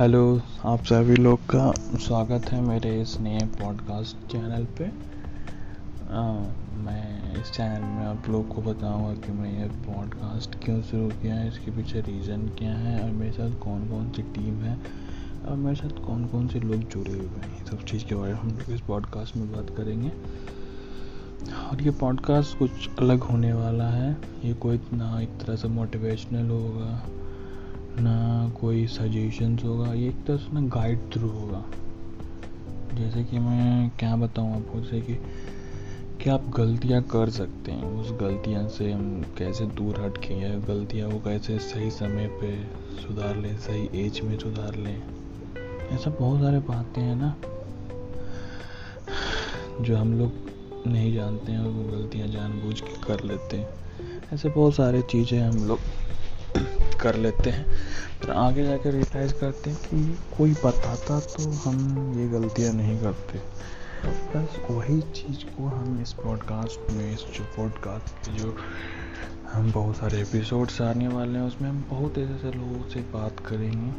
Hello आप सभी लोग का स्वागत है मेरे इस नए पॉडकास्ट चैनल पे। आ, मैं इस चैनल में आप लोग को बताऊँगा कि मैं ये पॉडकास्ट क्यों शुरू किया है इसके पीछे रीज़न क्या है और मेरे साथ कौन कौन सी टीम है और मेरे साथ कौन कौन से लोग जुड़े हुए हैं। ये सब चीज़ के बारे में हम लोग इस पॉडकास्ट में बात करेंगे। और ये पॉडकास्ट कुछ अलग होने वाला है। ये कोई ना एक तरह से मोटिवेशनल होगा ना कोई सजेशंस होगा, ये एक तरह से ना गाइड थ्रू होगा। जैसे कि मैं क्या बताऊँ आपको, जैसे कि क्या आप गलतियाँ कर सकते हैं, उस गलतियाँ से हम कैसे दूर हट के या गलतियाँ को कैसे सही समय पे सुधार लें, सही एज में सुधार लें। ऐसा बहुत सारे बातें हैं ना, जो हम लोग नहीं जानते हैं और वो गलतियाँ जानबूझ के कर लेते हैं। ऐसे बहुत सारे चीज़ें हम लोग कर लेते हैं। फिर आगे जाकर रियलाइज़ करते हैं कि कोई बताता तो हम ये गलतियाँ नहीं करते। बस वही चीज़ को हम इस पॉडकास्ट में, इस जो पॉडकास्ट के जो हम बहुत सारे एपिसोड्स आने वाले हैं, उसमें हम बहुत ऐसे ऐसे लोगों से बात करेंगे,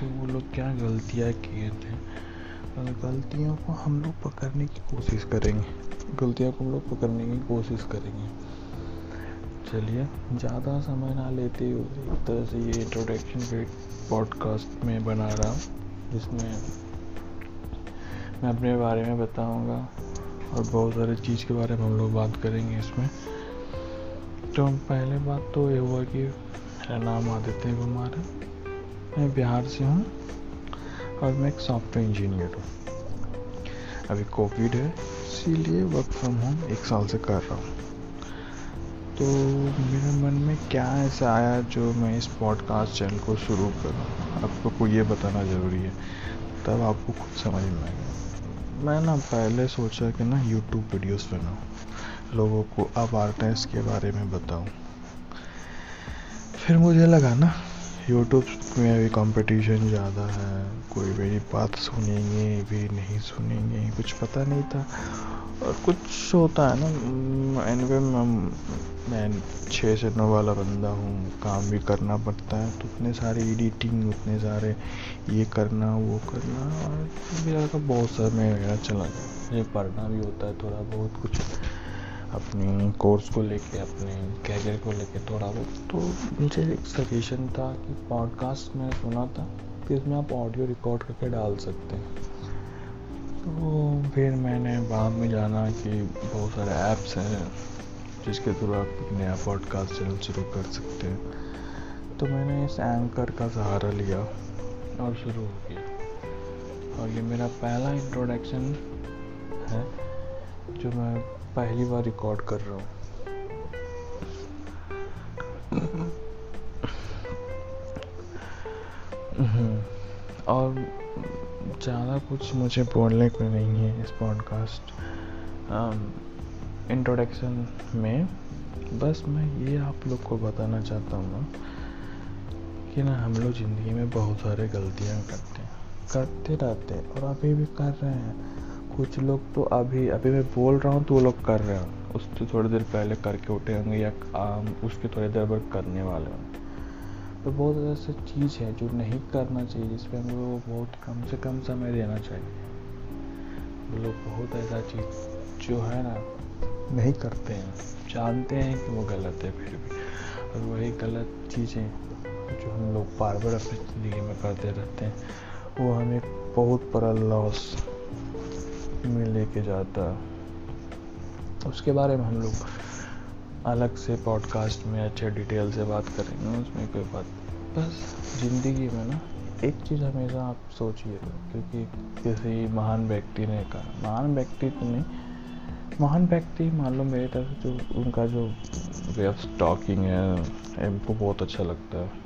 जो वो लोग क्या गलतियाँ किए थे। गलतियों को हम लोग पकड़ने की कोशिश करेंगे। गलतियों को हम लोग पकड़ने की कोशिश करेंगे। चलिए, ज़्यादा समय ना लेते हुए एक तरह से ये इंट्रोडक्शन पॉडकास्ट में बना रहा हूँ, जिसमें मैं अपने बारे में बताऊँगा और बहुत सारे चीज़ के बारे में हम लोग बात करेंगे इसमें। तो पहले बात तो ये हुआ कि, मेरा नाम आदित्य कुमार है। मैं बिहार से हूँ और मैं एक सॉफ्टवेयर इंजीनियर हूँ। अभी कोविड है, इसीलिए वर्क फ्रॉम होम एक साल से कर रहा हूँ। तो मेरे मन में क्या ऐसा आया जो मैं इस पॉडकास्ट चैनल को शुरू करूँ? आपको को ये बताना ज़रूरी है। तब आपको खुद समझ में आएगा। मैं ना पहले सोचा कि ना यूट्यूब वीडियोस बनाऊँ। लोगों को अब आर्टिस्ट के बारे में बताऊँ। फिर मुझे लगा ना यूट्यूब में अभी कंपटीशन ज़्यादा है। कोई मेरी बात सुनेंगे, भी नहीं सुनेंगे, कुछ पता नहीं था। और कुछ होता है ना एनवे मैं छः से नौ वाला बंदा हूँ, काम भी करना पड़ता है तो उतने सारे एडिटिंग उतने सारे ये करना, वो करना, और मेरा तो बहुत समय मेरा चला गया ये पढ़ना भी होता है थोड़ा बहुत कुछ। अपनी कोर्स को लेके, अपने कैरियर को लेके थोड़ा बहुत। तो मुझे एक सजेशन था कि पॉडकास्ट में सुना था, कि इसमें आप ऑडियो रिकॉर्ड करके डाल सकते हैं। तो फिर मैंने बाद में जाना कि बहुत सारे ऐप्स हैं, जिसके थ्रू आप नया पॉडकास्ट चैनल शुरू कर सकते हैं। तो मैंने इस एंकर का सहारा लिया और शुरू हो गया। और ये मेरा पहला इंट्रोडक्शन है, जो मैं पहली बार रिकॉर्ड कर रहा हूँ। और ज़्यादा कुछ मुझे बोलने को नहीं है इस पॉडकास्ट इंट्रोडक्शन में। बस मैं ये आप लोग को बताना चाहता हूँ ना कि ना हम लोग ज़िंदगी में बहुत सारे गलतियाँ करते हैं। करते रहते हैं और अभी भी कर रहे हैं। कुछ लोग तो अभी अभी मैं बोल रहा हूँ तो वो लोग कर रहे हैं। उससे थोड़ी देर पहले करके उठे होंगे या, आम, उसके थोड़ी देर बाद करने वाले होंगे। तो बहुत ऐसे चीज़ है जो नहीं करना चाहिए जिस पर हम को बहुत कम से कम समय देना चाहिए। वो लोग बहुत ऐसा चीज़ जो है ना, नहीं करते हैं। जानते हैं कि वो गलत है फिर भी। और वही गलत चीज़ें जो हम लोग बार बार अपनी ज़िंदगी में करते रहते हैं, वो हमें बहुत बड़ा लॉस में लेके जाता। उसके बारे में हम लोग अलग से पॉडकास्ट में अच्छे डिटेल से बात करेंगे, उसमें कोई बात बस ज़िंदगी में ना, एक चीज़ हमेशा आप सोचिए, क्योंकि किसी महान व्यक्ति ने कहा। महान व्यक्ति तो नहीं, महान व्यक्ति मान लो मेरे तरफ़ जो उनका जो वे ऑफ़ टॉकिंग है हमको बहुत अच्छा लगता है।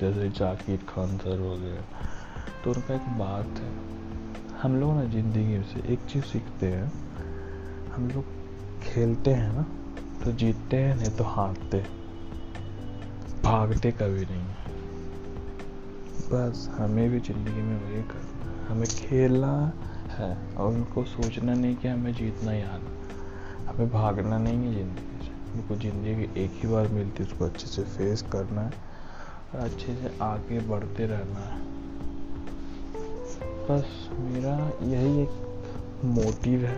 जैसे जाकिर खान सर हो गए तो उनका एक बात है। हम लोग ना ज़िंदगी से एक चीज़ सीखते हैं। हम लोग खेलते हैं ना तो जीतते हैं, नहीं तो हारते। भागते कभी नहीं। बस हमें भी ज़िंदगी में वही करना हमें खेलना है और उनको सोचना नहीं कि हमें जीतना ही आना हमें भागना नहीं है ज़िंदगी से। हमको ज़िंदगी एक ही बार मिलती है, उसको अच्छे से फेस करना है और अच्छे से आगे बढ़ते रहना है। बस मेरा यही एक मोटिव है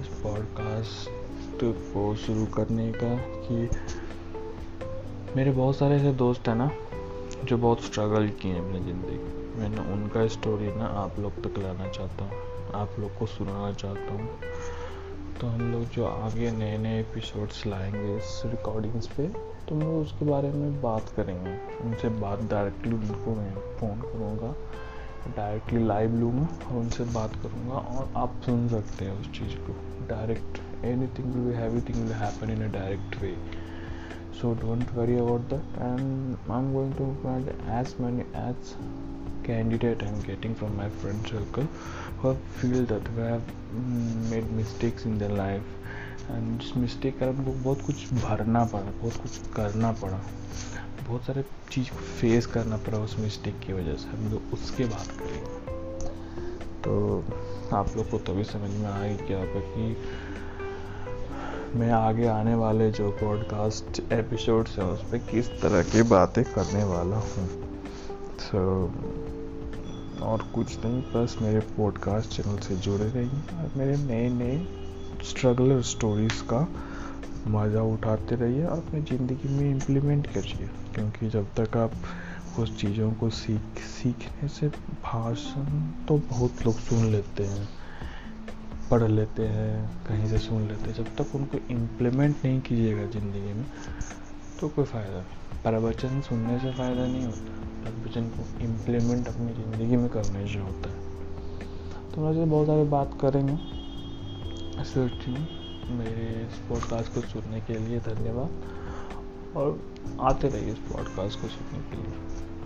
इस पॉडकास्ट को शुरू करने का कि मेरे बहुत सारे ऐसे दोस्त हैं ना, जो बहुत स्ट्रगल किए हैं अपनी ज़िंदगी मैं। ना उनका स्टोरी ना आप लोग तक लाना चाहता हूँ, आप लोग को सुनाना चाहता हूँ। तो हम लोग जो आगे नए नए एपिसोड्स लाएँगे इस रिकॉर्डिंग्स पे तो हम लोग उसके बारे में बात करेंगे। उनसे बात डायरेक्टली उनको मैं फ़ोन करूँगा। डायरेक्टली लाइव लू और उनसे बात करूँगा और आप सुन सकते हैं उस चीज़ को। Direct anything will everything will happen in a direct way so don't worry about that and I am going to find as many as candidate I am getting from my friend circle who feel that we have made mistakes in the life and जिस mistake कर उनको बहुत कुछ भरना पड़ा, बहुत कुछ करना पड़ा। बहुत सारे चीज़ को फेस करना पड़ा उस मिस्टेक की वजह से। हम लोग उसके बात करेंगे। तो आप लोग को तभी समझ में आएगी क्या कि मैं आगे आने वाले जो पॉडकास्ट एपिसोड्स हैं उस पर किस तरह की बातें करने वाला हूँ। So, और कुछ नहीं बस मेरे पॉडकास्ट चैनल से जुड़े रहिए। और मेरे नए नए स्ट्रगलर स्टोरीज़ का मज़ा उठाते रहिए और अपनी ज़िंदगी में इम्प्लीमेंट करिए। क्योंकि जब तक आप उस चीज़ों को सीख, सीखने से भाषण तो बहुत लोग सुन लेते हैं, पढ़ लेते हैं, कहीं से सुन लेते हैं। जब तक उनको इम्प्लीमेंट नहीं कीजिएगा ज़िंदगी में तो कोई फ़ायदा नहीं। प्रवचन सुनने से फ़ायदा नहीं होता। प्रवचन को इम्प्लीमेंट अपनी ज़िंदगी में करने से होता है। तो वैसे बहुत सारी बात करेंगे। मेरे इस पॉडकास्ट को सुनने के लिए धन्यवाद और आते रहिए इस पॉडकास्ट को सुनने के लिए।